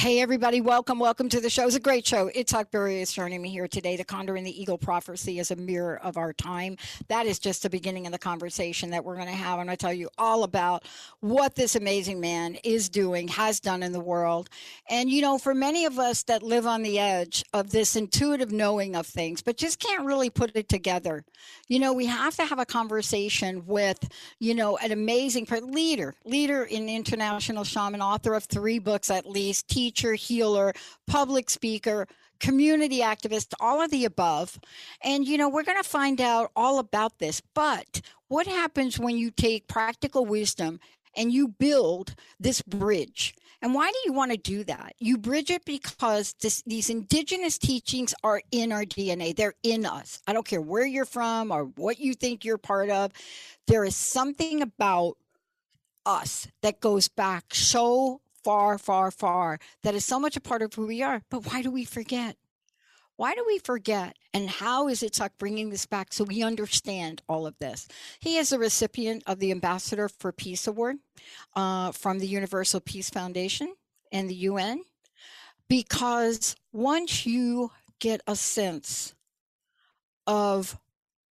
Hey, everybody, welcome. Welcome to the show. It's a great show. Itzhak Beery is joining me here today. The Condor and the Eagle prophecy is a mirror of our time. That is just the beginning of the conversation that we're going to have. And I tell you all about what this amazing man is doing, has done in the world. And, you know, for many of us that live on the edge of this intuitive knowing of things, but just can't really put it together, you know, we have to have a conversation with, you know, an amazing leader, leader in international shaman, author of three books at least, teacher, healer, public speaker, community activist, all of the above. And, you know, we're going to find out all about this. But what happens when you take practical wisdom and you build this bridge? And why do you want to do that? You bridge it because this, these indigenous teachings are in our DNA. They're in us. I don't care where you're from or what you think you're part of. There is something about us that goes back so far, far, far that is so much a part of who we are. But why do we forget? Why do we forget? And how is Itzhak bringing this back so we understand all of this? He is a recipient of the Ambassador for Peace Award uh, from the Universal Peace Foundation and the UN because once you get a sense of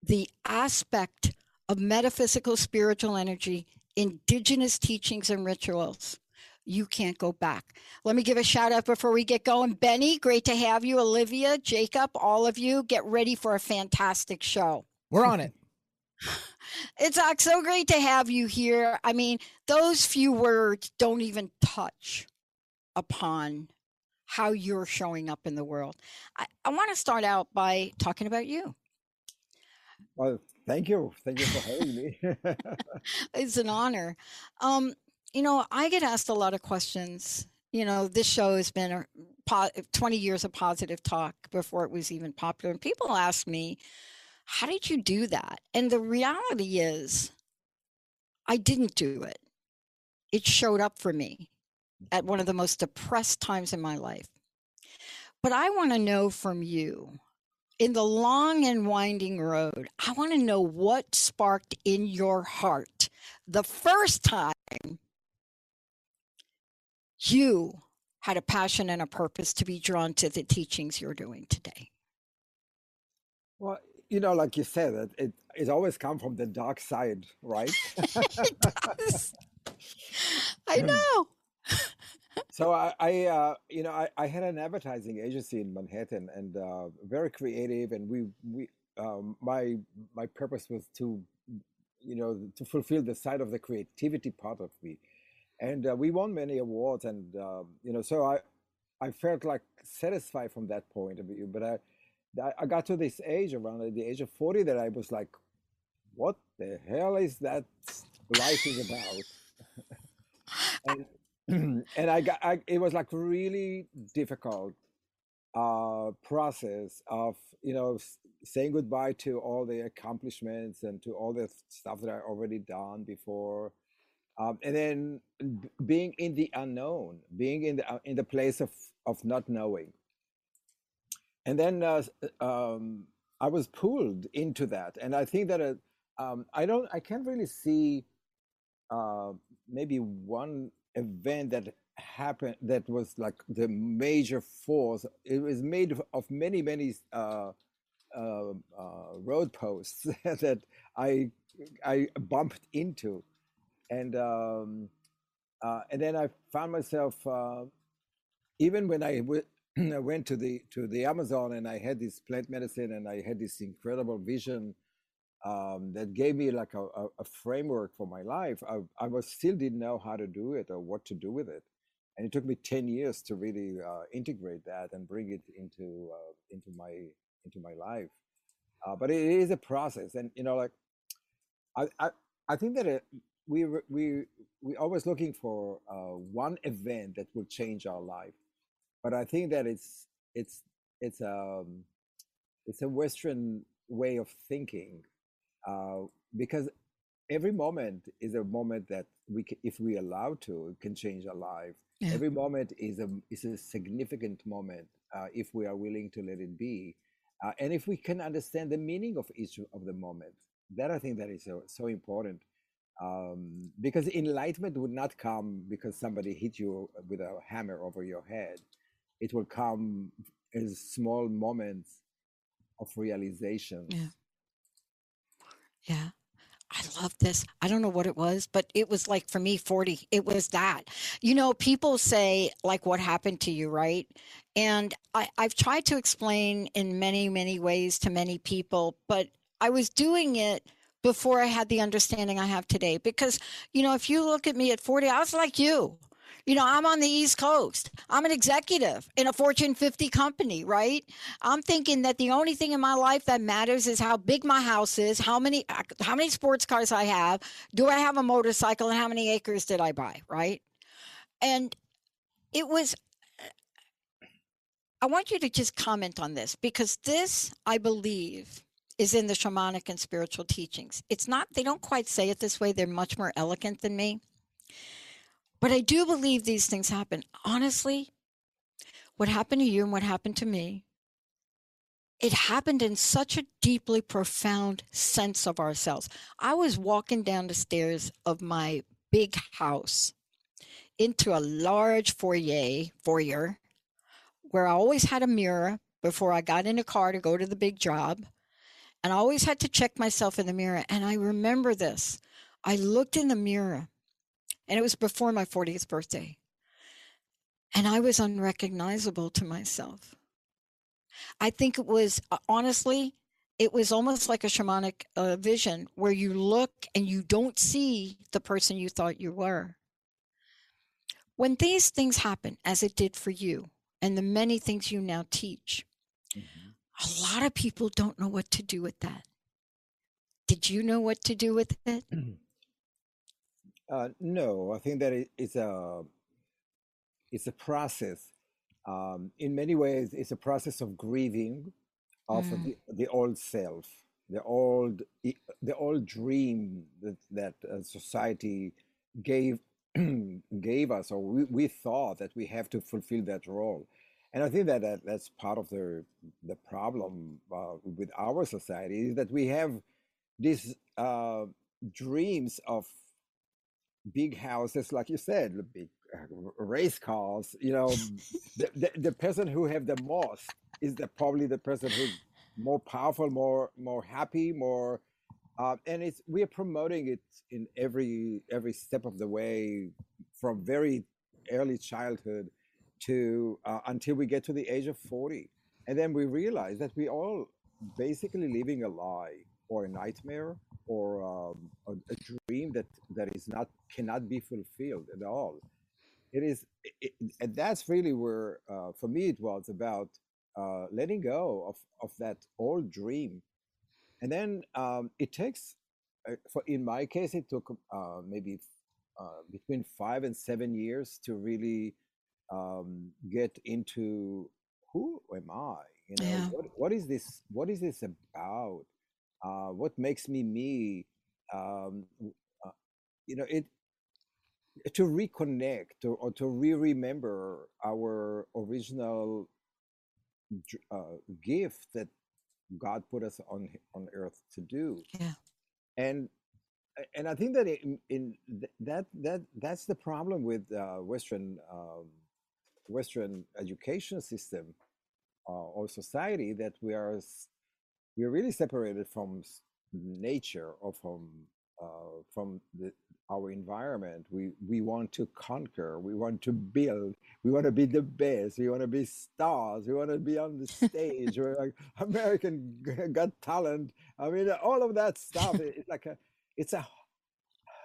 the aspect of metaphysical spiritual energy, indigenous teachings and rituals, you can't go back. Let me give a shout out before we get going. Benny, great to have you. Olivia, Jacob, all of you, get ready for a fantastic show. We're on it. It's uh, so great to have you here. I mean, those few words don't even touch upon how you're showing up in the world. I, I want to start out by talking about you. Well, thank you. Thank you for having me. it's an honor. Um, you know, I get asked a lot of questions. You know, this show has been a, 20 years of positive talk before it was even popular. And people ask me, how did you do that? And the reality is, I didn't do it. It showed up for me at one of the most depressed times in my life. But I want to know from you in the long and winding road, I want to know what sparked in your heart the first time you had a passion and a purpose to be drawn to the teachings you're doing today? Well, you know, like you said, it it, it always comes from the dark side, right? it does. I know. so I, I uh, you know, I, I had an advertising agency in Manhattan and uh, very creative, and we we um, my my purpose was to, you know, to fulfill the side of the creativity part of me and uh, we won many awards and um, you know so i i felt like satisfied from that point of view but i i got to this age around the age of 40 that i was like what the hell is that life is about? And and i got I, it was like really difficult uh process of you know saying goodbye to all the accomplishments and to all the stuff that i already done before um, and then being in the unknown, being in the uh, in the place of of not knowing. And then uh, um, I was pulled into that, and I think that uh, um, I don't, I can't really see uh, maybe one event that happened that was like the major force. It was made of many, many uh, uh, road posts that I I bumped into and um, uh, and then I found myself uh, even when I, w- I went to the to the Amazon and I had this plant medicine and I had this incredible vision um, that gave me like a, a, framework for my life. I, I was still didn't know how to do it or what to do with it, and it took me 10 years to really uh, integrate that and bring it into uh, into my into my life uh, but it is a process and you know like i i, I think that it, we we we always looking for uh, one event that will change our life. But i think that it's it's it's um it's a western way of thinking uh, because every moment is a moment that we can, if we allow to can change our life. Yeah. every moment is a is a significant moment uh, if we are willing to let it be uh, and if we can understand the meaning of each of the moments. That i think that is so, so important um, because enlightenment would not come because somebody hit you with a hammer over your head it will come as small moments of realization yeah yeah I love this. I don't know what it was, but it was like for me 40. It was that. You know, people say like what happened to you, right? And I, I've tried to explain in many, many ways to many people, but I was doing it before I had the understanding I have today. Because, you know, if you look at me at 40, I was like you. You know, I'm on the East Coast. I'm an executive in a Fortune 50 company, right? I'm thinking that the only thing in my life that matters is how big my house is, how many how many sports cars I have, do I have a motorcycle and how many acres did I buy, right? And it was I want you to just comment on this because this, I believe, is in the shamanic and spiritual teachings. It's not, they don't quite say it this way. They're much more elegant than me. But I do believe these things happen. Honestly, what happened to you and what happened to me, it happened in such a deeply profound sense of ourselves. I was walking down the stairs of my big house into a large foyer, foyer where I always had a mirror before I got in a car to go to the big job. And I always had to check myself in the mirror. And I remember this. I looked in the mirror and it was before my 40th birthday. And I was unrecognizable to myself. I think it was uh, honestly, it was almost like a shamanic uh, vision where you look and you don't see the person you thought you were. When these things happen, as it did for you, and the many things you now teach, mm-hmm. A lot of people don't know what to do with that. Did you know what to do with it? Uh, no, I think that it, it's a it's a process. Um, in many ways, it's a process of grieving of mm. the, the old self, the old the old dream that that uh, society gave gave us, or we, we thought that we have to fulfill that role. And I think that, that that's part of the the problem uh, with our society is that we have these uh, dreams of big houses, like you said, big uh, race cars. You know, the, the, the person who have the most is the probably the person who's more powerful, more more happy, more. Uh, and it's we are promoting it in every every step of the way, from very early childhood to uh, until we get to the age of forty, and then we realize that we all basically living a lie or a nightmare or um, a, a, dream that that is not cannot be fulfilled at all. It is, it, and that's really where uh, for me it was about uh, letting go of of that old dream, and then um, it takes. Uh, for in my case, it took uh, maybe uh, between five and seven years to really um, get into who am I? You know, yeah. what, what is this? What is this about? uh, what makes me me um, uh, you know it to reconnect or, or to re-remember our original uh, gift that god put us on on earth to do yeah and and i think that in, in that that that's the problem with uh, western um, western education system uh, or society that we are we are really separated from nature or from uh, from the, our environment. We we want to conquer. We want to build. We want to be the best. We want to be stars. We want to be on the stage. We're like American Got Talent. I mean, all of that stuff. It's like a it's a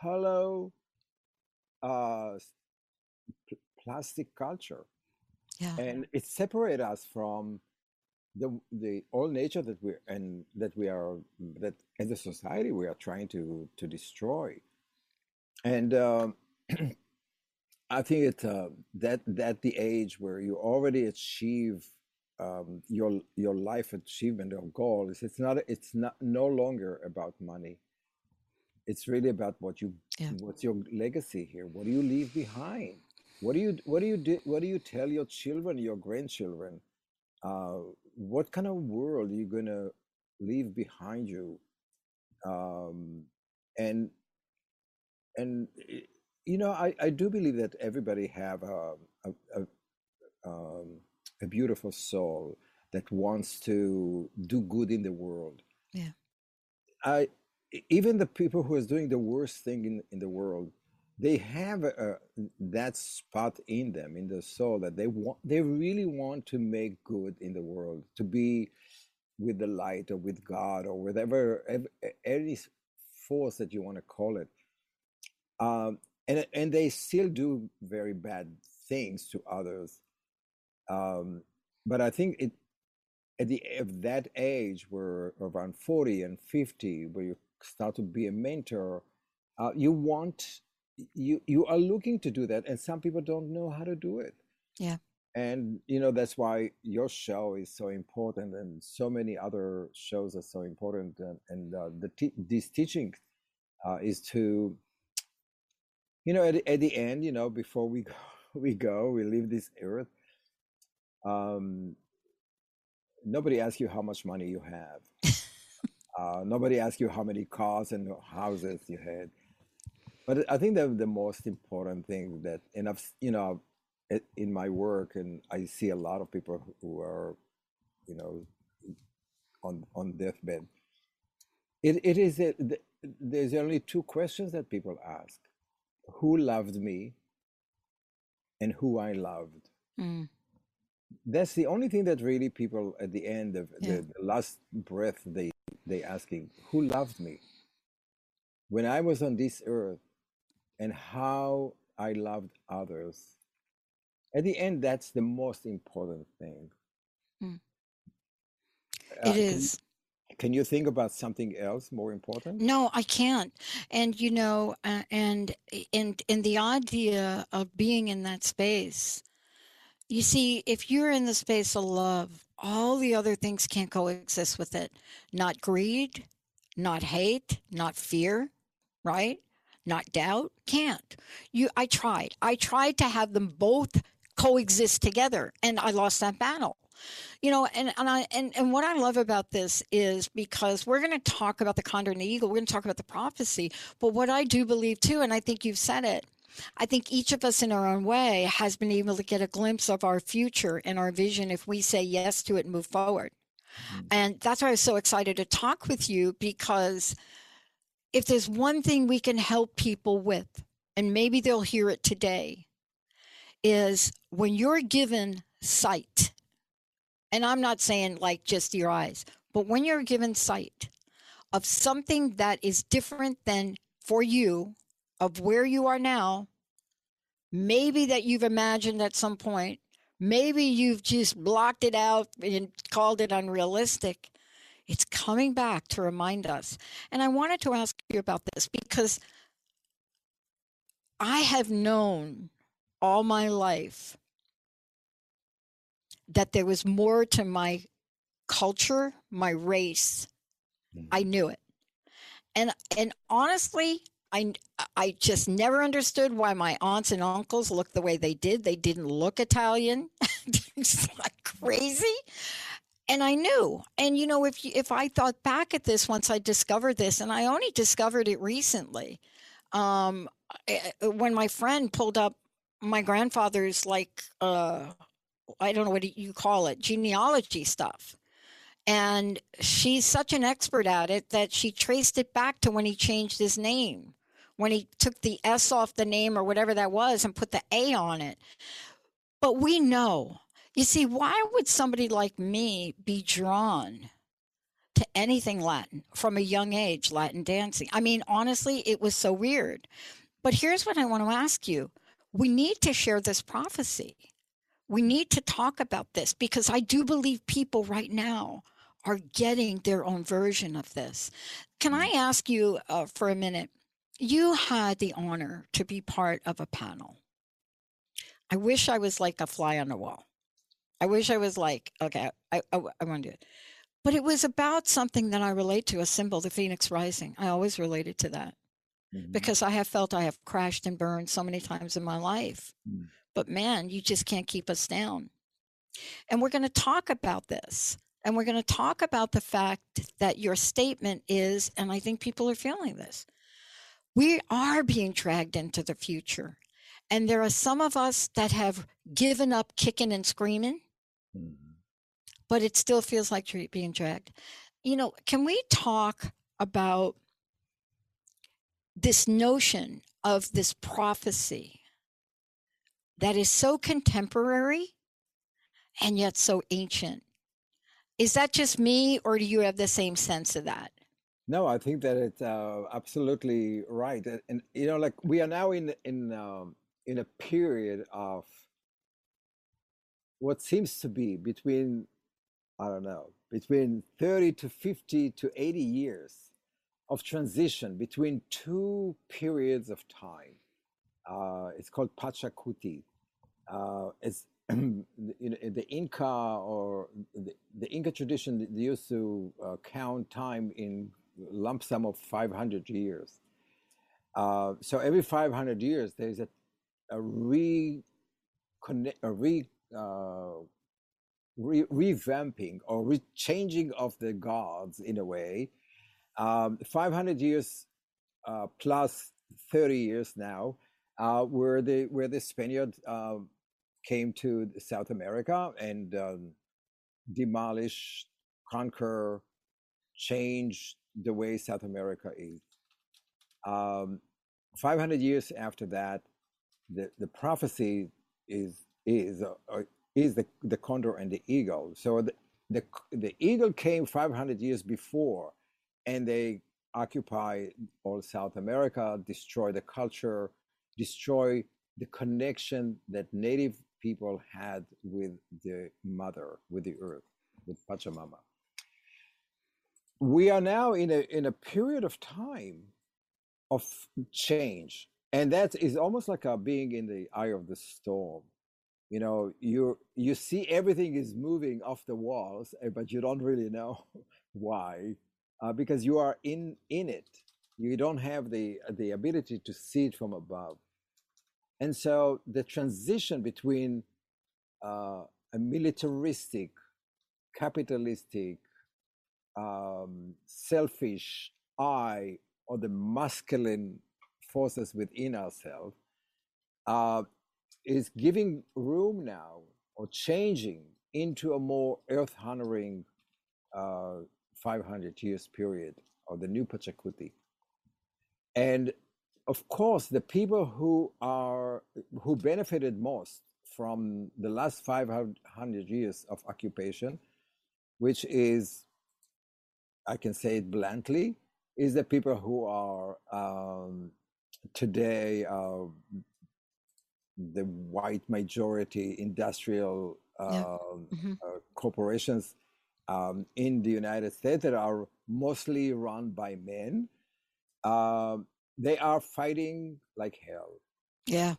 hollow uh, plastic culture Yeah. and it separates us from the the all nature that we and that we are that as a society we are trying to to destroy and um, I think it uh, that that the age where you already achieve um, your your life achievement or goal is it's not it's not no longer about money. It's really about what you Yeah. what's your legacy here. What do you leave behind? What do you what do you do, what do you tell your children, your grandchildren? Uh, what kind of world are you gonna leave behind you? Um, and and you know I, I do believe that everybody have a a, a, um, a beautiful soul that wants to do good in the world Yeah. i even the people who is doing the worst thing in, in the world they have a, that spot in them in the soul that they want they really want to make good in the world to be with the light or with god or whatever any force that you want to call it um, and and they still do very bad things to others. Um, but I think it at the of that age, where around forty and fifty, where you start to be a mentor, uh, you want you you are looking to do that, and some people don't know how to do it. Yeah. And you know that's why your show is so important, and so many other shows are so important. And, and uh, the te- this teaching uh, is to you know at, the- at the end you know before we go we go we leave this earth um nobody asks you how much money you have uh nobody asks you how many cars and houses you had but i think that the most important thing that and i've you know in my work and i see a lot of people who are you know on on deathbed it, it is a, th- there's only two questions that people ask who loved me and who I loved. Mm. That's the only thing that really people at the end of Yeah. the, the last breath they they asking who loved me when I was on this earth and how I loved others. At the end, that's the most important thing. Mm. Uh, It can- Can you think about something else more important? No, I can't. And you know, uh, and and and the idea of being in that space. You see, if you're in the space of love, all the other things can't coexist with it. Not greed, not hate, not fear, right? Not doubt. Can't. You I tried. I tried to have them both coexist together and I lost that battle you know and and i and, and what i love about this is because we're going to talk about the condor and the eagle we're going to talk about the prophecy but what i do believe too and i think you've said it i think each of us in our own way has been able to get a glimpse of our future and our vision if we say yes to it and move forward mm-hmm. and that's why i was so excited to talk with you because if there's one thing we can help people with and maybe they'll hear it today is when you're given sight and I'm not saying like just your eyes, but when you're given sight of something that is different than for you of where you are now, maybe that you've imagined at some point, maybe you've just blocked it out and called it unrealistic. It's coming back to remind us. And I wanted to ask you about this because I have known all my life that there was more to my culture, my race. Mm. I knew it. And and honestly, I I just never understood why my aunts and uncles looked the way they did. They didn't look Italian. it's like crazy. And I knew. And you know, if if I thought back at this once I discovered this, and I only discovered it recently, um, when my friend pulled up my grandfather's like uh, I don't know what you call it, genealogy stuff. And she's such an expert at it that she traced it back to when he changed his name, when he took the S off the name or whatever that was and put the A on it. But we know. You see, why would somebody like me be drawn to anything Latin from a young age, Latin dancing? I mean, honestly, it was so weird. But here's what I want to ask you we need to share this prophecy. We need to talk about this because I do believe people right now are getting their own version of this. Can I ask you uh, for a minute? You had the honor to be part of a panel. I wish I was like a fly on the wall. I wish I was like, okay, I, I, I want to do it. But it was about something that I relate to, a symbol, the Phoenix Rising. I always related to that mm-hmm. because I have felt I have crashed and burned so many times in my life. Mm. But man, you just can't keep us down. And we're going to talk about this. And we're going to talk about the fact that your statement is, and I think people are feeling this, we are being dragged into the future. And there are some of us that have given up kicking and screaming, mm-hmm. but it still feels like being dragged. You know, can we talk about this notion of this prophecy that is so contemporary and yet so ancient? Is that just me, or do you have the same sense of that? No, I think that it's uh, absolutely right, and, and, you know, like we are now in in um, in a period of what seems to be between I don't know between thirty to fifty to eighty years of transition between two periods of time. Uh, it's called Pachacuti. Uh, it's the Inca or the, the, Inca tradition they used to uh, count time in lump sum of 500 years. Uh, so every 500 years, there's a, a re, a uh, re revamping or re changing of the gods in a way. Um, 500 years uh, plus 30 years now, uh, where the where the Spaniard um, came to South America and um, demolish, conquer, change the way South America is. Um, 500 years after that, the, the prophecy is is uh, is the, the condor and the eagle. So the, the the eagle came 500 years before, and they occupy all South America, destroy the culture, destroy the connection that native people had with the mother, with the earth, with Pachamama. We are now in a in a period of time of change, and that is almost like a being in the eye of the storm. You know, you you see everything is moving off the walls, eh, but you don't really know why, uh, because you are in in it. You don't have the the ability to see it from above. And so the transition between uh, a militaristic, capitalistic, um, selfish I or the masculine forces within ourselves uh, is giving room now or changing into a more earth honoring uh, 500 years period or the new Pachacuti. And of course, the people who are who benefited most from the last 500 years of occupation, which is, I can say it bluntly, is the people who are um, today uh, the white majority industrial uh, yeah. mm-hmm. uh, corporations um, in the United States that are mostly run by men. Um, they are fighting like hell. Yeah.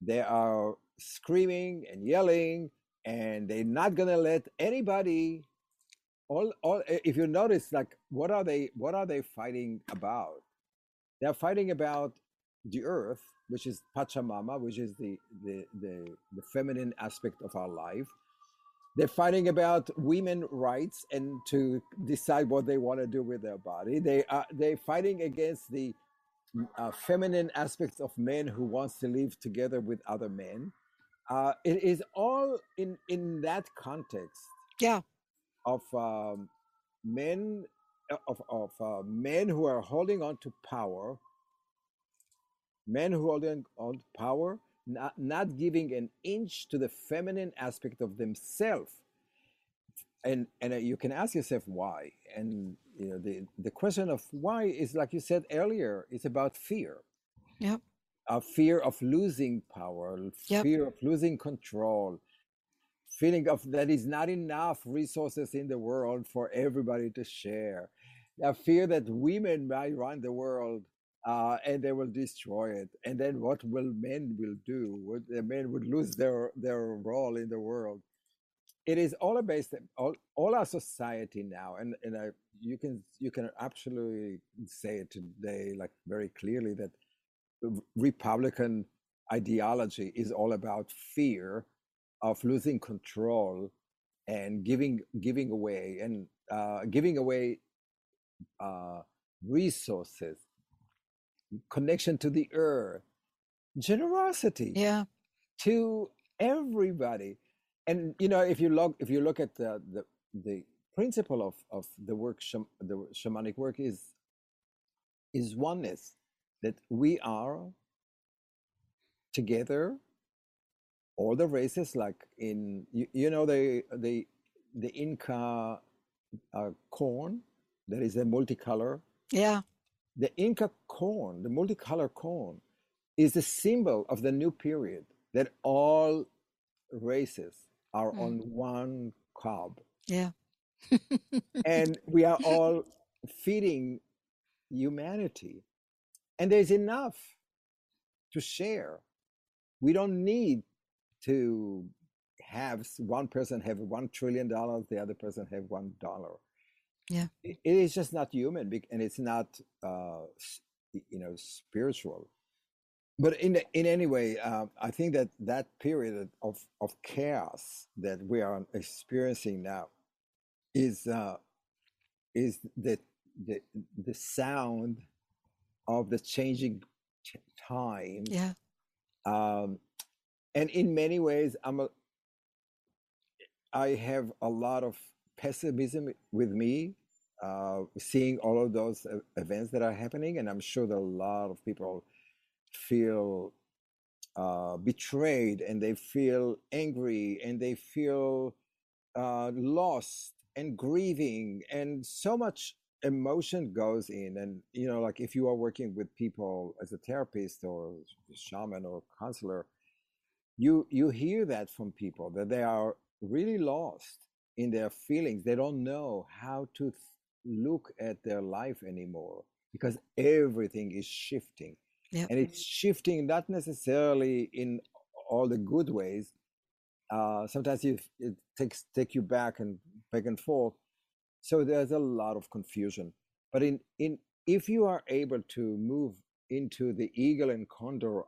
They are screaming and yelling, and they're not gonna let anybody. All, all. If you notice, like, what are they? What are they fighting about? They're fighting about the earth, which is Pachamama, which is the the the, the feminine aspect of our life. They're fighting about women rights and to decide what they want to do with their body. They are they're fighting against the uh, feminine aspects of men who wants to live together with other men. Uh, it is all in in that context. Yeah. Of um, men of of uh, men who are holding on to power. Men who holding on power, not not giving an inch to the feminine aspect of themselves. And and uh, you can ask yourself why. And you know the the question of why is like you said earlier it's about fear yep a fear of losing power, Yep. fear of losing control, feeling of that is not enough resources in the world for everybody to share, a fear that women might run the world uh, and they will destroy it, and then what will men will do? The men would lose their their role in the world. It is all based all all our society now, and and I, you can you can absolutely say it today like very clearly that Republican ideology is all about fear of losing control and giving giving away and uh, giving away uh, resources, connection to the earth, generosity Yeah. to everybody. And you know, if you look if you look at the the, the principle of of the work the shamanic work is is oneness that we are together all the races like in you, you know the the the inca uh, corn that is a multicolor Yeah. The inca corn the multicolored corn is the symbol of the new period that all races are Mm. on one cob Yeah. and we are all feeding humanity and there's enough to share we don't need to have one person have one trillion dollars the other person have one dollar Yeah. it it is just not human and it's not uh you know spiritual but in the- in any way uh, i think that that period of of chaos that we are experiencing now is uh is the the the sound of the changing t- times Yeah. um and in many ways i'm a i have a lot of pessimism with me uh seeing all of those events that are happening and i'm sure that a lot of people feel uh betrayed and they feel angry and they feel uh lost and grieving and so much emotion goes in. And you know like if you are working with people as a therapist or shaman or counselor you you hear that from people that they are really lost in their feelings. They don't know how to th- look at their life anymore because everything is shifting. Yep. and it's shifting not necessarily in all the good ways. Uh sometimes you, it takes take you back and back and forth. So there's a lot of confusion. But in in if you are able to move into the eagle and condor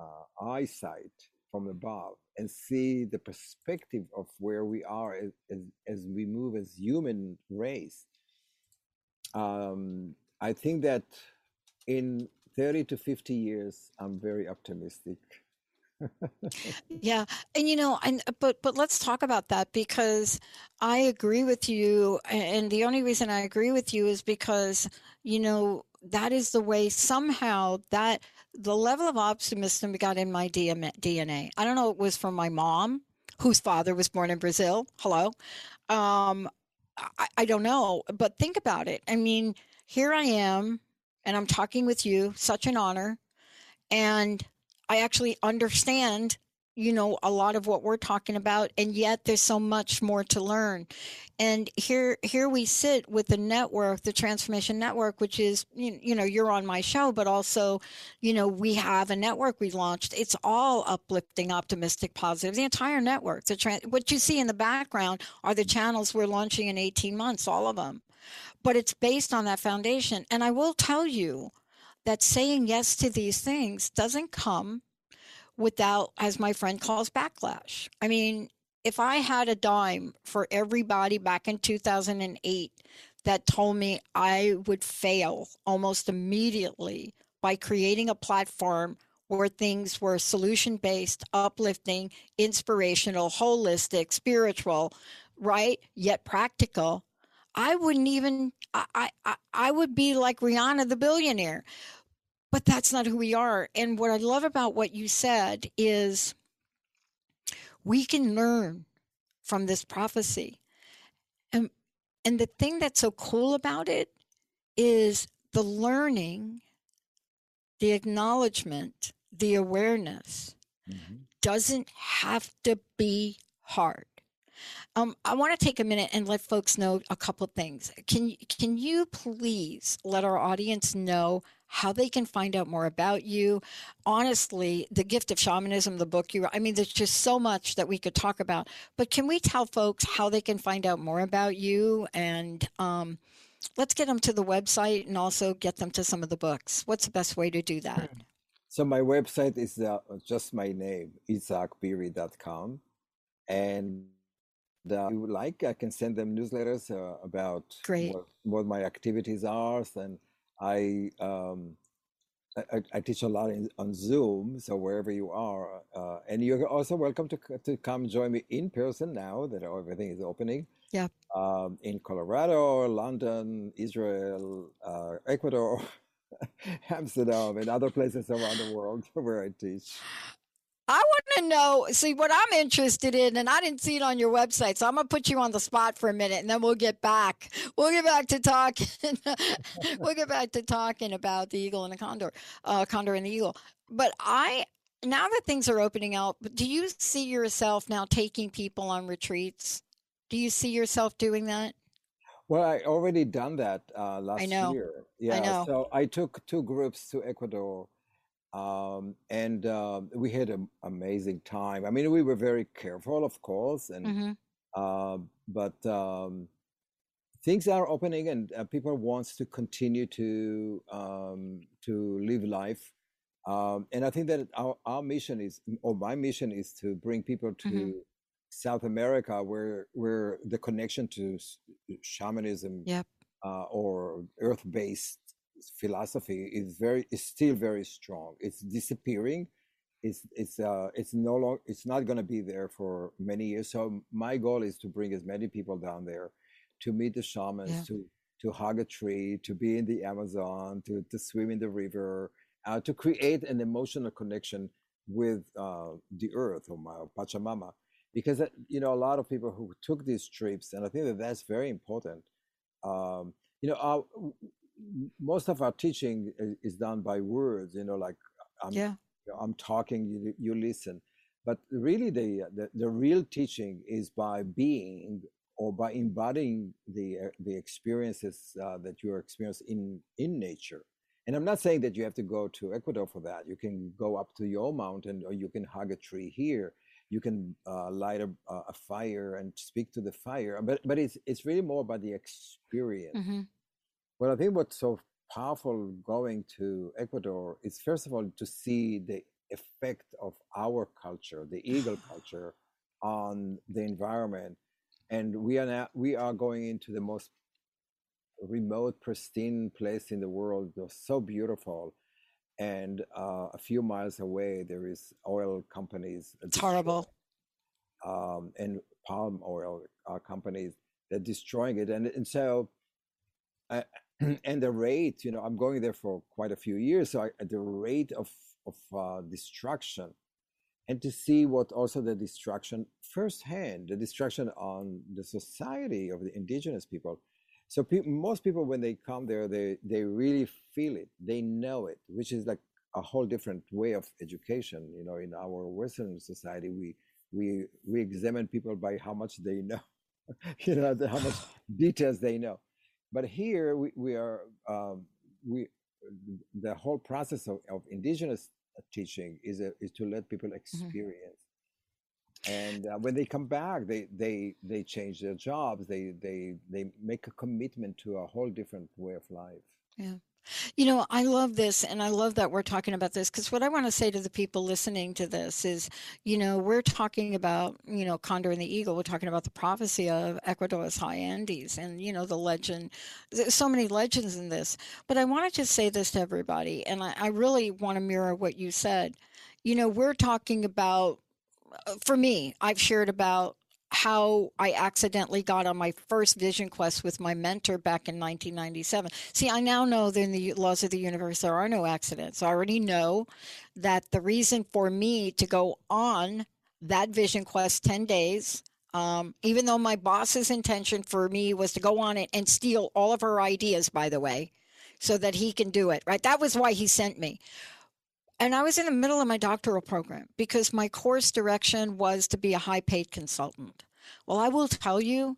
uh, eyesight from above and see the perspective of where we are as, as, as we move as human race um, i think that in 30 to 50 years i'm very optimistic Yeah, and you know, and but but let's talk about that because I agree with you, and the only reason I agree with you is because you know that is the way somehow that the level of optimism got in my DNA. I don't know, it was from my mom, whose father was born in Brazil. Hello, um, I, I don't know, but think about it. I mean, here I am, and I'm talking with you. Such an honor, and I actually understand, you know, a lot of what we're talking about, and yet there's so much more to learn. And here, here we sit with the network, the Transformation Network, which is, you, know, you're on my show, but also, you know, we have a network we've launched. It's all uplifting, optimistic, positive. The entire network. The tran what you see in the background are the channels we're launching in 18 months, all of them. But it's based on that foundation. And I will tell you that saying yes to these things doesn't come without, as my friend calls, backlash. I mean, if I had a dime for everybody back in 2008 that told me I would fail almost immediately by creating a platform where things were solution based, uplifting, inspirational, holistic, spiritual, right? Yet practical. I wouldn't even I, I I would be like Rihanna the billionaire. But that's not who we are. And what I love about what you said is we can learn from this prophecy. And and the thing that's so cool about it is the learning, the acknowledgement, the awareness mm-hmm. doesn't have to be hard. Um, I want to take a minute and let folks know a couple things. Can can you please let our audience know how they can find out more about you? Honestly, the gift of shamanism, the book you. I mean, there's just so much that we could talk about. But can we tell folks how they can find out more about you and um, let's get them to the website and also get them to some of the books. What's the best way to do that? So my website is uh, just my name, itzhakbeery.com. And uh, you like, I can send them newsletters uh, about Great. What, what, my activities are. And I, um, I, I, teach a lot in, on Zoom, so wherever you are, uh, and you're also welcome to to come join me in person now that everything is opening. Yeah. Um, in Colorado, London, Israel, uh, Ecuador, Amsterdam, and other places around the world where I teach. I want to know, see what I'm interested in, and I didn't see it on your website, so I'm gonna put you on the spot for a minute, and then we'll get back. We'll get back to talking. we'll get back to talking about the eagle and the condor, uh, condor and the eagle. But I, now that things are opening up, do you see yourself now taking people on retreats? Do you see yourself doing that? Well, I already done that uh, last I know. year. Yeah, I know. so I took two groups to Ecuador um, and uh, we had an amazing time. I mean, we were very careful, of course, and mm-hmm. uh, but um, things are opening, and uh, people wants to continue to um, to live life. Um, and I think that our, our mission is, or my mission is, to bring people to mm-hmm. South America, where where the connection to shamanism yep. Uh, or earth based philosophy is very is still very strong. It's disappearing. It's it's uh it's no long it's not going to be there for many years. So my goal is to bring as many people down there to meet the shamans, yeah. to to hug a tree, to be in the Amazon, to to swim in the river, uh, to create an emotional connection with uh, the earth or my Pachamama. Because uh, you know a lot of people who took these trips, and I think that that's very important. Um, you know, our, most of our teaching is done by words you know like i'm yeah. i'm talking you, you listen. But really the, the, the real teaching is by being or by embodying the uh, the experiences uh, that you experience in in nature. And i'm not saying that you have to go to ecuador for that. You can go up to your mountain or you can hug a tree here. You can uh, light a, a, fire and speak to the fire. But but it's it's really more about the experience. Mm-hmm. Well, I think what's so powerful going to Ecuador is first of all to see the effect of our culture, the eagle culture, on the environment. And we are now we are going into the most remote, pristine place in the world. They're so beautiful. And uh, a few miles away, there is oil companies. It's horrible. Um, and palm oil uh, companies that are destroying it. And, and so and the rate, you know, I'm going there for quite a few years, so I, the rate of of uh, destruction, and to see what also the destruction firsthand, the destruction on the society of the indigenous people. So pe- most people, when they come there, they they really feel it, they know it, which is like a whole different way of education. You know, in our Western society, we we we examine people by how much they know, you know, how much details they know but here we, we are um, we the whole process of, of indigenous teaching is a, is to let people mm-hmm. experience mm-hmm. and uh, when they come back they they they change their jobs they they they make a commitment to a whole different way of life yeah you know, I love this and I love that we're talking about this because what I want to say to the people listening to this is, you know, we're talking about, you know, Condor and the Eagle. We're talking about the prophecy of Ecuador's high Andes and, you know, the legend. There's so many legends in this. But I want to just say this to everybody, and I, I really want to mirror what you said. You know, we're talking about, uh, for me, I've shared about how I accidentally got on my first vision quest with my mentor back in 1997. See, I now know that in the laws of the universe there are no accidents. I already know that the reason for me to go on that vision quest 10 days, um, even though my boss's intention for me was to go on it and steal all of her ideas, by the way, so that he can do it, right? That was why he sent me and I was in the middle of my doctoral program because my course direction was to be a high paid consultant. Well, I will tell you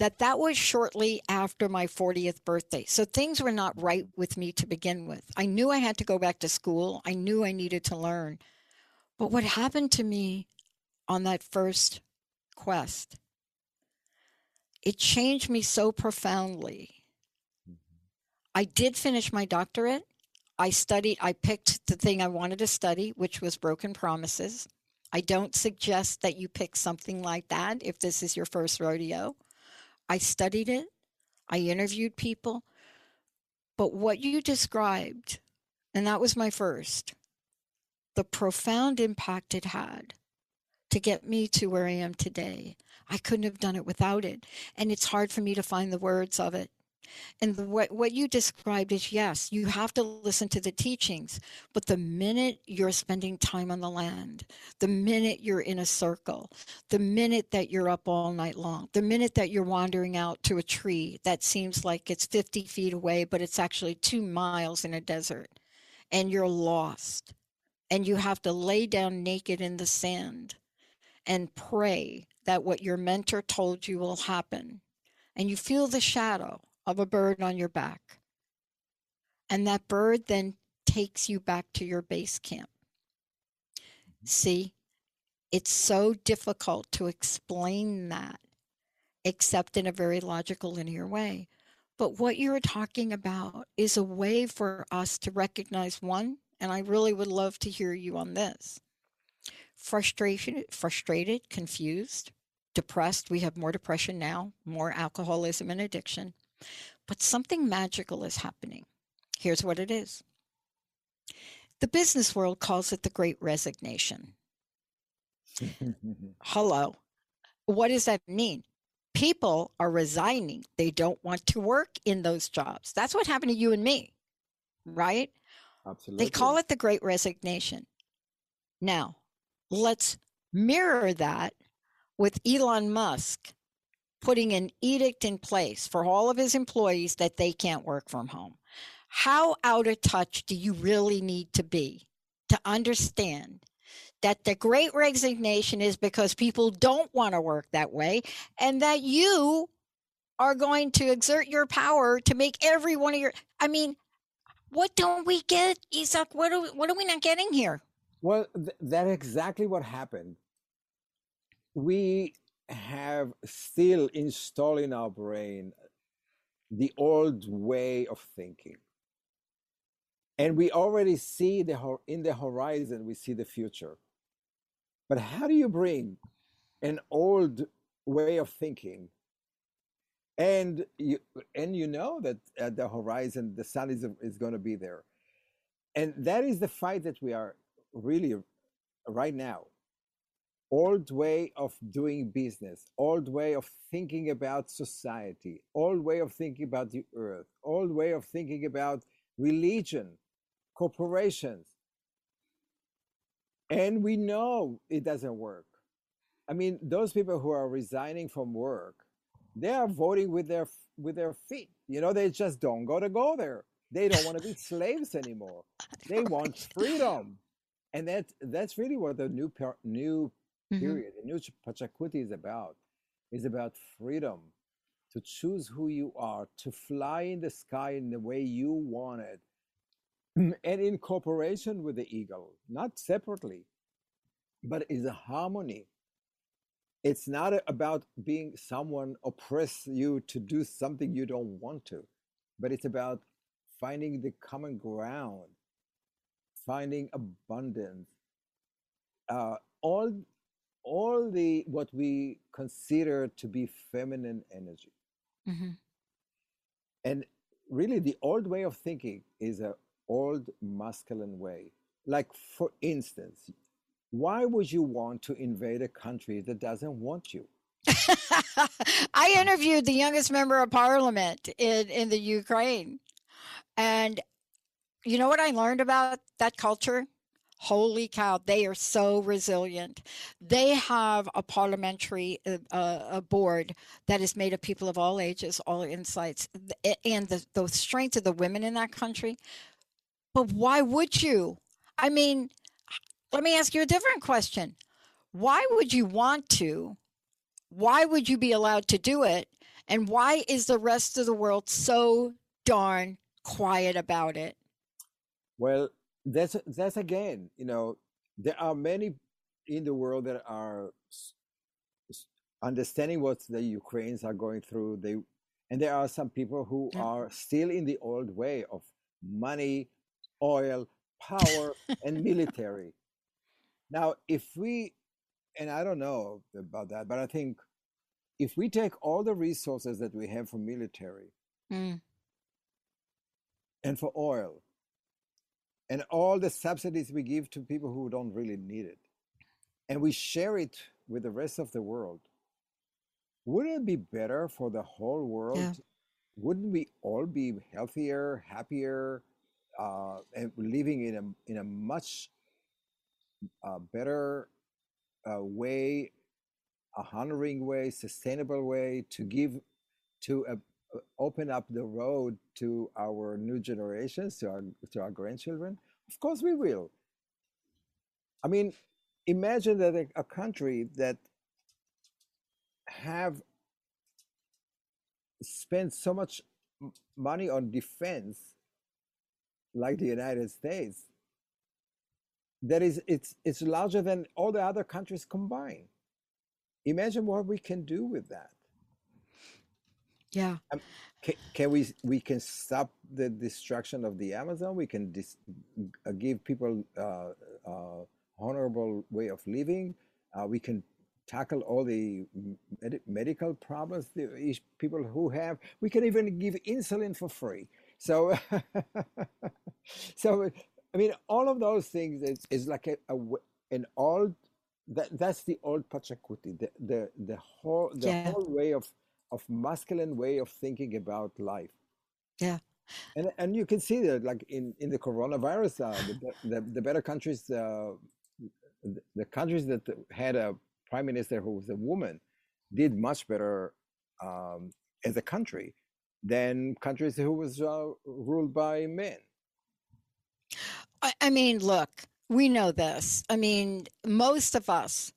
that that was shortly after my 40th birthday. So things were not right with me to begin with. I knew I had to go back to school. I knew I needed to learn. But what happened to me on that first quest, it changed me so profoundly. Mm-hmm. I did finish my doctorate. I studied, I picked the thing I wanted to study, which was broken promises. I don't suggest that you pick something like that if this is your first rodeo. I studied it, I interviewed people. But what you described, and that was my first, the profound impact it had to get me to where I am today. I couldn't have done it without it. And it's hard for me to find the words of it. And what, what you described is yes, you have to listen to the teachings, but the minute you're spending time on the land, the minute you're in a circle, the minute that you're up all night long, the minute that you're wandering out to a tree that seems like it's 50 feet away, but it's actually two miles in a desert, and you're lost, and you have to lay down naked in the sand and pray that what your mentor told you will happen. And you feel the shadow of a bird on your back. And that bird then takes you back to your base camp. Mm-hmm. See, it's so difficult to explain that except in a very logical, linear way. But what you're talking about is a way for us to recognize one, and I really would love to hear you on this frustration, frustrated, confused, depressed. We have more depression now, more alcoholism and addiction. But something magical is happening. Here's what it is the business world calls it the great resignation. Hello. What does that mean? People are resigning. They don't want to work in those jobs. That's what happened to you and me, right? Absolutely. They call it the great resignation. Now, let's mirror that with Elon Musk putting an edict in place for all of his employees that they can't work from home. How out of touch do you really need to be to understand that the great resignation is because people don't want to work that way and that you are going to exert your power to make every one of your I mean, what don't we get, Isaac? What are we, what are we not getting here? Well, th- that's exactly what happened. We have still installed in our brain the old way of thinking. And we already see the in the horizon, we see the future. But how do you bring an old way of thinking? And you and you know that at the horizon the sun is is going to be there, and that is the fight that we are really right now old way of doing business, old way of thinking about society, old way of thinking about the earth, old way of thinking about religion, corporations. And we know it doesn't work. I mean, those people who are resigning from work, they are voting with their with their feet. You know, they just don't go to go there. They don't want to be slaves anymore. They want freedom. And that that's really what the new new Mhm. period. The new Pachacuti is about is about freedom to choose who you are, to fly in the sky in the way you want it, and in cooperation with the eagle, not separately, but is a harmony. It's not about being someone oppress you to do something you don't want to, but it's about finding the common ground, finding abundance, uh, all all the what we consider to be feminine energy hmm and really the old way of thinking is an old masculine way like for instance why would you want to invade a country that doesn't want you I interviewed the youngest member of parliament in, in the Ukraine. And you know what I learned about that culture? Holy cow, they are so resilient. They have a parliamentary uh, uh, a board that is made of people of all ages, all insights, and the, the strength of the women in that country. But why would you? I mean, let me ask you a different question. Why would you want to? Why would you be allowed to do it? And why is the rest of the world so darn quiet about it? Well, that's that's again, you know, there are many in the world that are understanding what the Ukrainians are going through. They and there are some people who yeah. are still in the old way of money, oil, power, and military. Now, if we, and I don't know about that, but I think if we take all the resources that we have for military mm. and for oil and all the subsidies we give to people who don't really need it, and we share it with the rest of the world, wouldn't it be better for the whole world? Yeah. Wouldn't we all be healthier, happier, uh, and living in a in a much uh, better uh, way, a honoring way, sustainable way to give to uh, open up the road to our new generations, to our to our grandchildren? Of course, we will. I mean, imagine that a, a country that have spent so much money on defense like the united states that is it's it's larger than all the other countries combined imagine what we can do with that yeah um, can, can, we we can stop the destruction of the amazon we can dis, uh, give people uh, uh, honorable way of living uh, we can tackle all the med- medical problems the people who have. We can even give insulin for free. So, so I mean, all of those things is, is like a, a, an old. That that's the old Pachacuti, the the the whole the yeah. whole way of of masculine way of thinking about life. Yeah. And and you can see that like in in the coronavirus, uh, the, the the better countries, uh, the, the countries that had a prime minister who was a woman did much better um, as a country than countries who was uh, ruled by men. I, I mean, look, we know this. I mean, most of us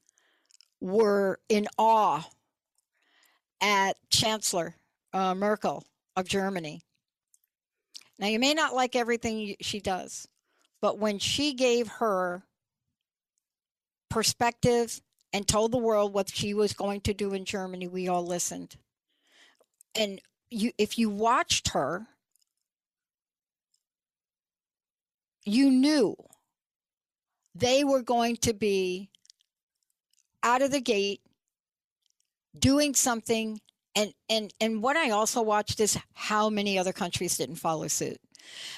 were in awe at Chancellor uh, Merkel of Germany. Now, you may not like everything she does, but when she gave her perspective and told the world what she was going to do in Germany, we all listened. And you if you watched her, you knew they were going to be out of the gate doing something and and and what i also watched is how many other countries didn't follow suit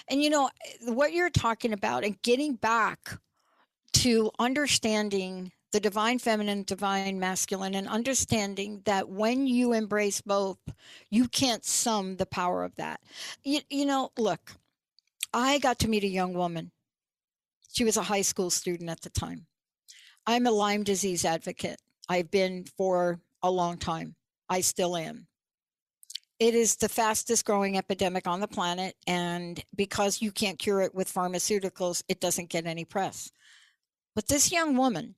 and you know what you're talking about and getting back to understanding the divine feminine, divine masculine, and understanding that when you embrace both, you can't sum the power of that. You, you know, look, I got to meet a young woman. She was a high school student at the time. I'm a Lyme disease advocate. I've been for a long time. I still am. It is the fastest growing epidemic on the planet. And because you can't cure it with pharmaceuticals, it doesn't get any press. But this young woman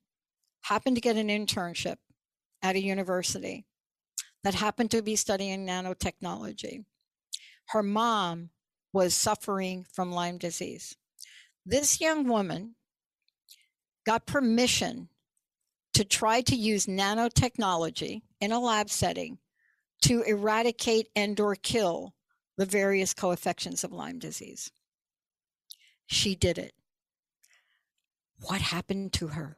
happened to get an internship at a university that happened to be studying nanotechnology. Her mom was suffering from Lyme disease. This young woman got permission to try to use nanotechnology in a lab setting to eradicate and or kill the various co-infections of Lyme disease. She did it. What happened to her?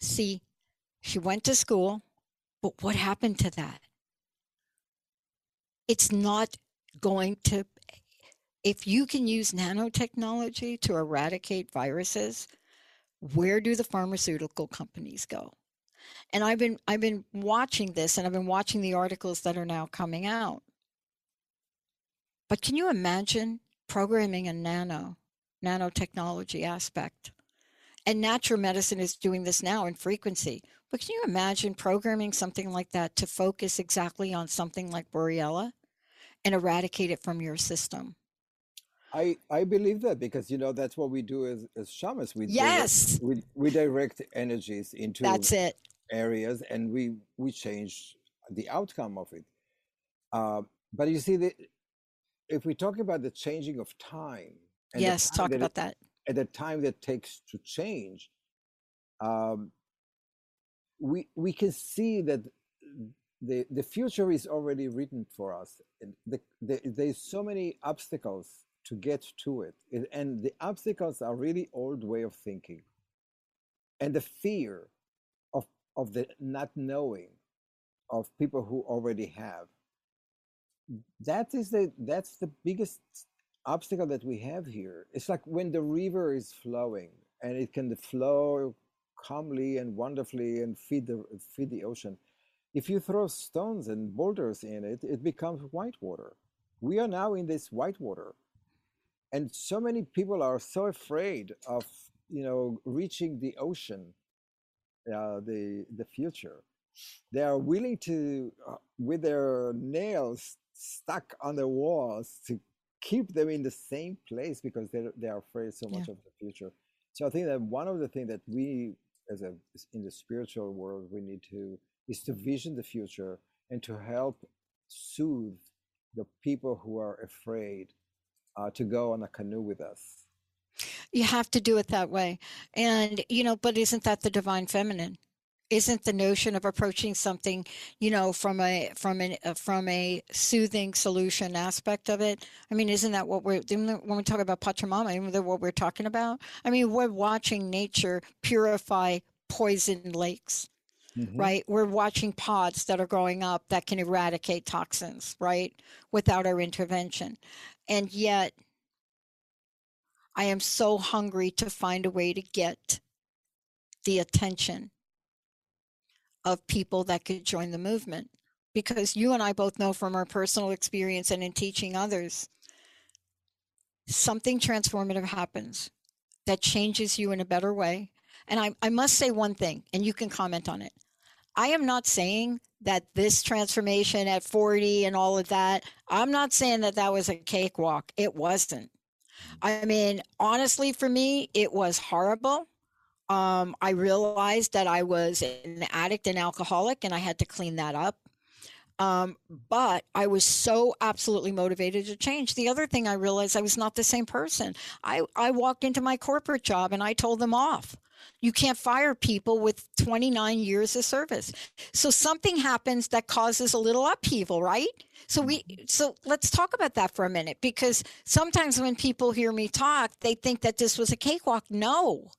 See, she went to school, but what happened to that? It's not going to, if you can use nanotechnology to eradicate viruses, where do the pharmaceutical companies go? And I've been I've been watching this and I've been watching the articles that are now coming out. But can you imagine programming a nano nanotechnology aspect and natural medicine is doing this now in frequency. But can you imagine programming something like that to focus exactly on something like Borrelia and eradicate it from your system? I I believe that because you know that's what we do as as shamans. We yes, direct, we we direct energies into that's it areas, and we we change the outcome of it. Uh, but you see, the, if we talk about the changing of time, yes, time talk about it, that. At the time that takes to change, um, we we can see that the the future is already written for us. The, the, there's so many obstacles to get to it, and the obstacles are really old way of thinking, and the fear of the not knowing of people who already have. That is the that's the biggest obstacle that we have here. It's like when the river is flowing and it can flow calmly and wonderfully and feed the feed the ocean. If you throw stones and boulders in it, it becomes white water. We are now in this white water, and so many people are so afraid of you know reaching the ocean, uh, the the future. They are willing to, uh, with their nails stuck on the walls, to keep them in the same place because they they are afraid so much yeah. of the future. So I think that one of the things that we as a in the spiritual world we need to is to vision the future and to help soothe the people who are afraid uh, to go on a canoe with us you have to do it that way. And you know but isn't that the divine feminine? Isn't the notion of approaching something you know from a from an uh, from a soothing solution aspect of it? I mean isn't that what we're when we talk about pachamama isn't that what we're talking about? I mean we're watching nature purify poisoned lakes mm-hmm. right? We're watching pods that are growing up that can eradicate toxins right? Without our intervention. And yet i am so hungry to find a way to get the attention of people that could join the movement. Because you and I both know from our personal experience and in teaching others, something transformative happens that changes you in a better way. And I, I must say one thing, and you can comment on it. I am not saying that this transformation at 40 and all of that, I'm not saying that that was a cakewalk. It wasn't. I mean, honestly, for me, it was horrible um, I realized that I was an addict and alcoholic, and I had to clean that up. Um, but I was so absolutely motivated to change. The other thing I realized I was not the same person. I, I walked into my corporate job and I told them off. You can't fire people with 29 years of service. So something happens that causes a little upheaval, right? So we mm-hmm. so let's talk about that for a minute because sometimes when people hear me talk, they think that this was a cakewalk. No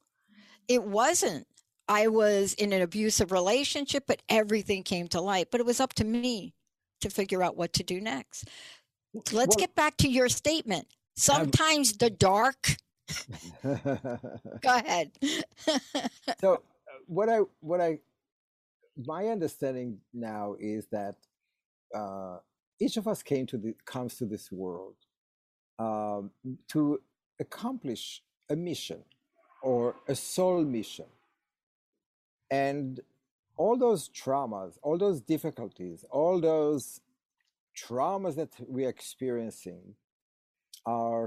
it wasn't. I was in an abusive relationship, but everything came to light. But it was up to me to figure out what to do next. Let's well, get back to your statement. Um sometimes I'm... the dark. Go ahead. so, what I what I my understanding now is that uh, each of us came to the comes to this world um, to accomplish a mission or a soul mission. And all those traumas, all those difficulties, all those traumas that we're experiencing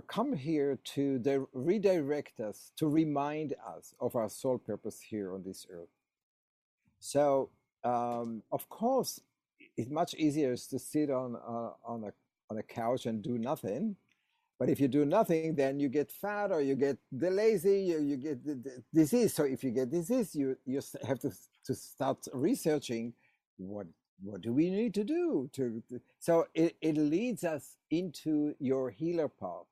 come here to redirect us, to remind us of our sole purpose here on this earth. So, um, of course, it's much easier to sit on uh, on a on a couch and do nothing but if you do nothing, then you get fat or you get the lazy, you, you get the, the disease. So if you get disease, you, you have to, to start researching what what do we need to do to, to so it, it leads us into your healer path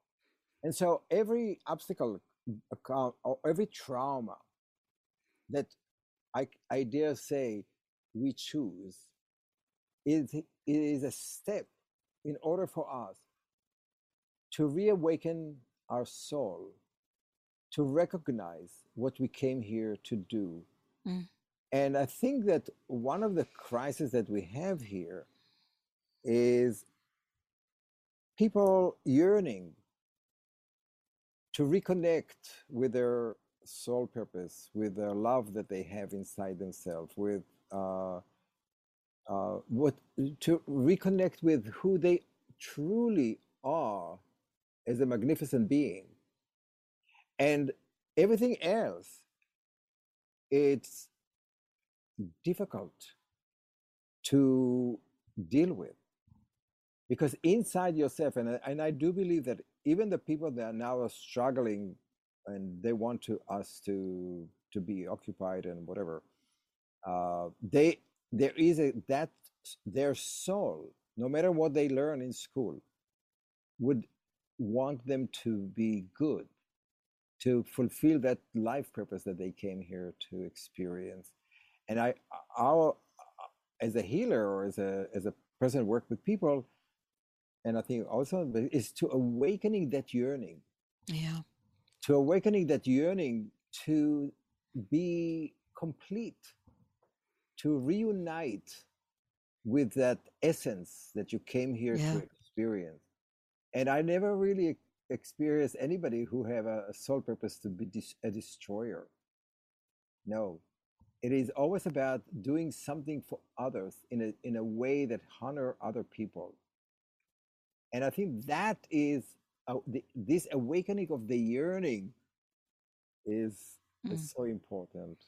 and so every obstacle or every trauma that I, I dare say we choose is, is a step in order for us to reawaken our soul, to recognize what we came here to do. Mm. And I think that one of the crises that we have here is people yearning to reconnect with their soul purpose, with the love that they have inside themselves, with uh, uh, what to reconnect with who they truly are as a magnificent being. And everything else, it's difficult to deal with because inside yourself and and I do believe that even the people that are now struggling and they want to us to to be occupied and whatever uh, they there is a that their soul no matter what they learn in school would want them to be good to fulfill that life purpose that they came here to experience. And i our as a healer or as a as a person work with people and i think also is to awakening that yearning. Yeah. To awakening that yearning to be complete to reunite with that essence that you came here Yeah. to experience. And i never really experienced anybody who have a, a sole purpose to be dis- a destroyer. No. It is always about doing something for others in a in a way that honor other people and i think that is uh, the, this awakening of the yearning is Mm. is so important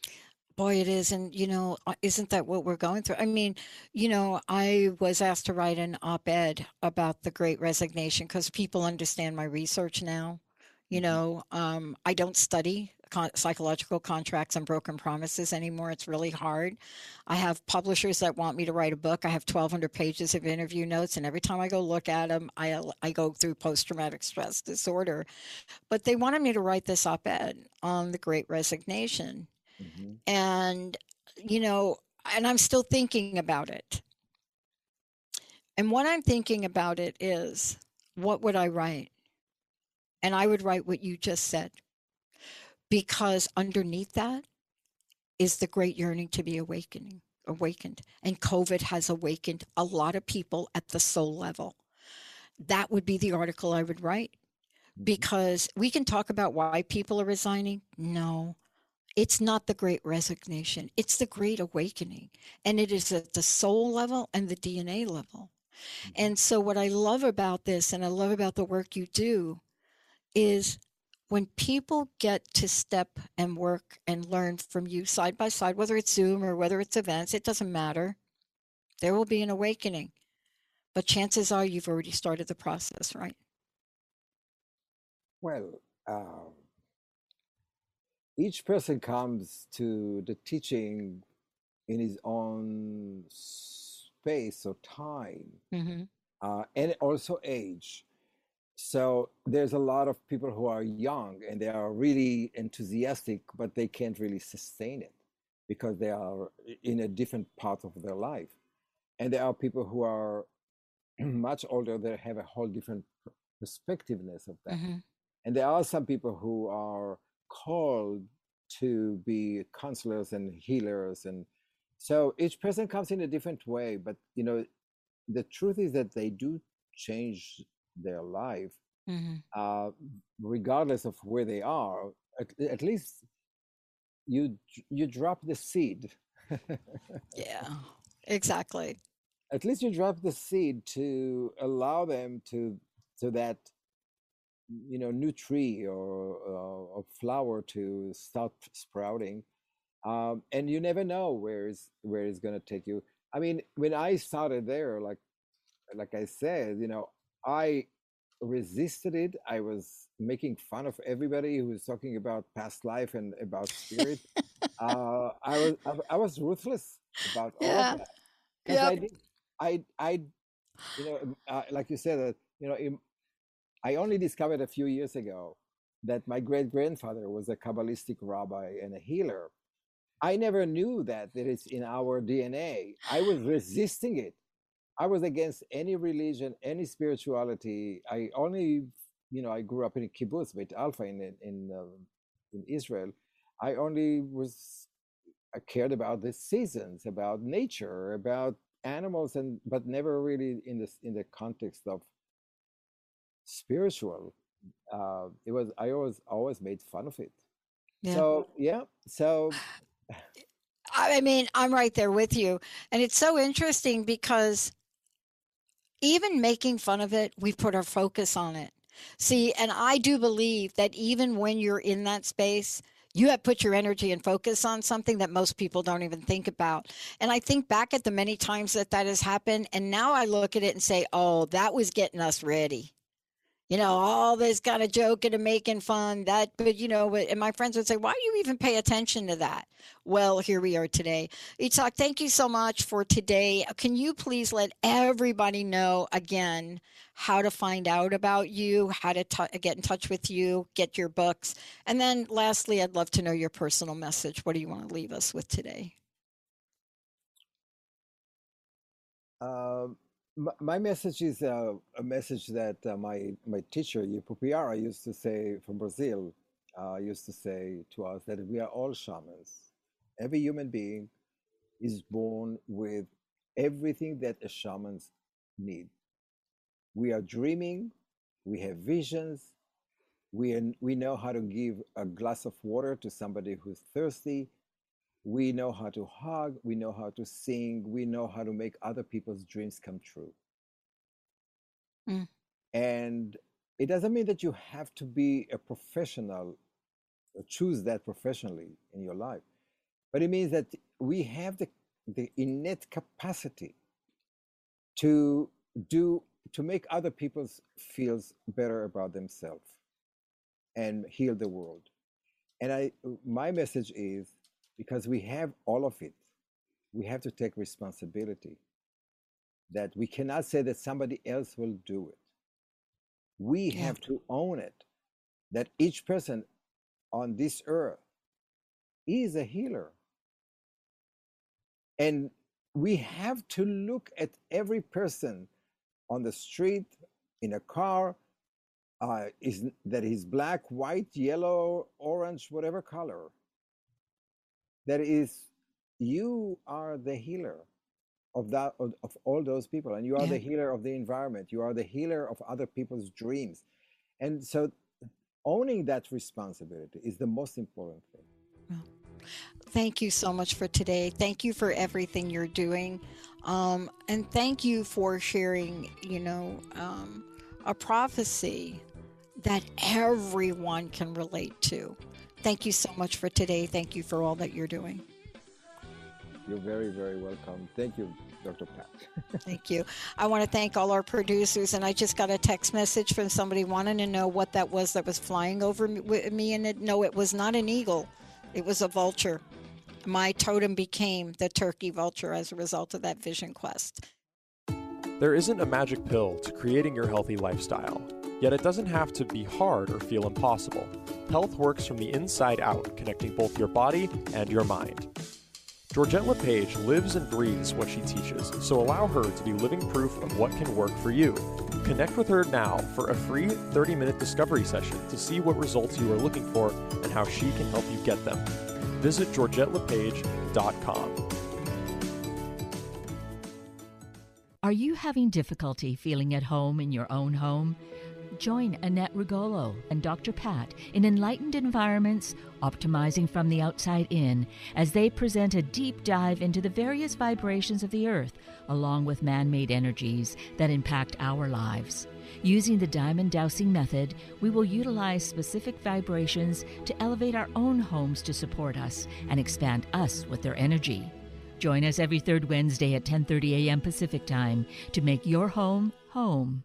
Boy, it is. And, you know, uh, isn't that what we're going through? I mean, you know, I was asked to write an op ed about the great resignation because people understand my research now. You Mhm. know, um, I don't study con- psychological contracts and broken promises anymore. It's really hard. I have publishers that want me to write a book. I have 1,200 pages of interview notes, and every time I go look at them, I, I go through post traumatic stress disorder. But they wanted me to write this op ed on the great resignation Mhm. and you know and i'm still thinking about it and what i'm thinking about it is what would i write and i would write what you just said because underneath that is the great yearning to be awakening awakened and covid has awakened a lot of people at the soul level that would be the article i would write Mhm. because we can talk about why people are resigning no it's not the great resignation it's the great awakening and it is at the soul level and the dna level Mhm. and so what i love about this and i love about the work you do is when people get to step and work and learn from you side by side whether it's zoom or whether it's events it doesn't matter there will be an awakening but chances are you've already started the process right Well, um, each person comes to the teaching in his own space or time, mm-hmm. uh, and also age. So there's a lot of people who are young and they are really enthusiastic, but they can't really sustain it because they are in a different part of their life. And there are people who are much older that have a whole different perspectiveness of that. Mm-hmm. And there are some people who are called to be counselors and healers. And so each person comes in a different way. But, you know, the truth is that they do change their life, Mm-hmm. uh, regardless of where they are. At, at least you you drop the seed. yeah exactly at least you drop the seed to allow them to to that you know new tree or uh, or flower to start sprouting um, and you never know where is where it's going to take you i mean when i started there like like i said you know i resisted it i was making fun of everybody who was talking about past life and about spirit uh, i was I, I was ruthless about all Yeah. of that 'Cause I did, I, I, you know, um, uh, like you said, that you know, I only discovered a few years ago that my great grandfather was a Kabbalistic rabbi and a healer. I never knew that that it's in our DNA. I was resisting it. I was against any religion, any spirituality. I only, you know, I grew up in a kibbutz, Beit Alpha in in in, um, in Israel. I only was I cared about the seasons, about nature, about animals, and but never really in this in the context of spiritual. Uh, it was I always always made fun of it. Yeah. So yeah, so I mean, I'm right there with you. And it's so interesting because even making fun of it, we put our focus on it. See, and I do believe that even when you're in that space, you have put your energy and focus on something that most people don't even think about. And I think back at the many times that that has happened, and now I look at it and say, oh, that was getting us ready you know, all this kind of joking and making fun. That, but you know, and my friends would say, "Why do you even pay attention to that?" Well, here we are today. Itzhak, thank you so much for today. Can you please let everybody know again how to find out about you, how to t- get in touch with you, get your books, and then lastly, I'd love to know your personal message. What do you want to leave us with today? Um my message is uh, a message that uh, my my teacher Ipupiara used to say from Brazil uh, used to say to us that we are all shamans. Every human being is born with everything that a shaman's need. We are dreaming, we have visions, we are, we know how to give a glass of water to somebody who's thirsty, we know how to hug, we know how to sing, we know how to make other people's dreams come true. Mm. And it doesn't mean that you have to be a professional or choose that professionally in your life, but it means that we have the, the innate capacity to do to make other people feels better about themselves and heal the world. And I my message is because we have all of it, we have to take responsibility. That we cannot say that somebody else will do it. We yeah. have to own it. That each person on this earth is a healer. And we have to look at every person on the street, in a car, uh, is that is black, white, yellow, orange, whatever color that is you are the healer of that of, of all those people and you are yeah. the healer of the environment. You are the healer of other people's dreams. And so owning that responsibility is the most important thing. Well, thank you so much for today. Thank you for everything you're doing. Um, and thank you for sharing you know um, a prophecy that everyone can relate to Thank you so much for today. Thank you for all that you're doing. You're very, very welcome. Thank you, Dr. Pat. thank you. I want to thank all our producers. And I just got a text message from somebody wanting to know what that was that was flying over me. And it, no, it was not an eagle, it was a vulture. My totem became the turkey vulture as a result of that vision quest. There isn't a magic pill to creating your healthy lifestyle, yet it doesn't have to be hard or feel impossible. Health works from the inside out, connecting both your body and your mind. Georgette LePage lives and breathes what she teaches, so allow her to be living proof of what can work for you. Connect with her now for a free 30 minute discovery session to see what results you are looking for and how she can help you get them. Visit GeorgetteLePage.com. Are you having difficulty feeling at home in your own home? Join Annette Rigolo and Dr. Pat in Enlightened Environments, Optimizing from the Outside In, as they present a deep dive into the various vibrations of the Earth, along with man made energies that impact our lives. Using the diamond dowsing method, we will utilize specific vibrations to elevate our own homes to support us and expand us with their energy. Join us every third Wednesday at 10:30 a.m. Pacific Time to make your home home.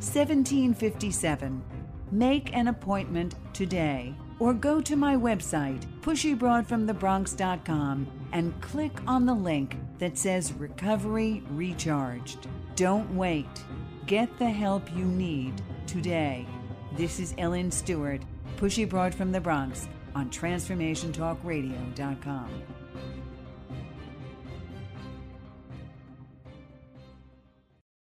1757. Make an appointment today or go to my website, pushybroadfromthebronx.com, and click on the link that says Recovery Recharged. Don't wait. Get the help you need today. This is Ellen Stewart, Pushy Broad from the Bronx on TransformationTalkRadio.com.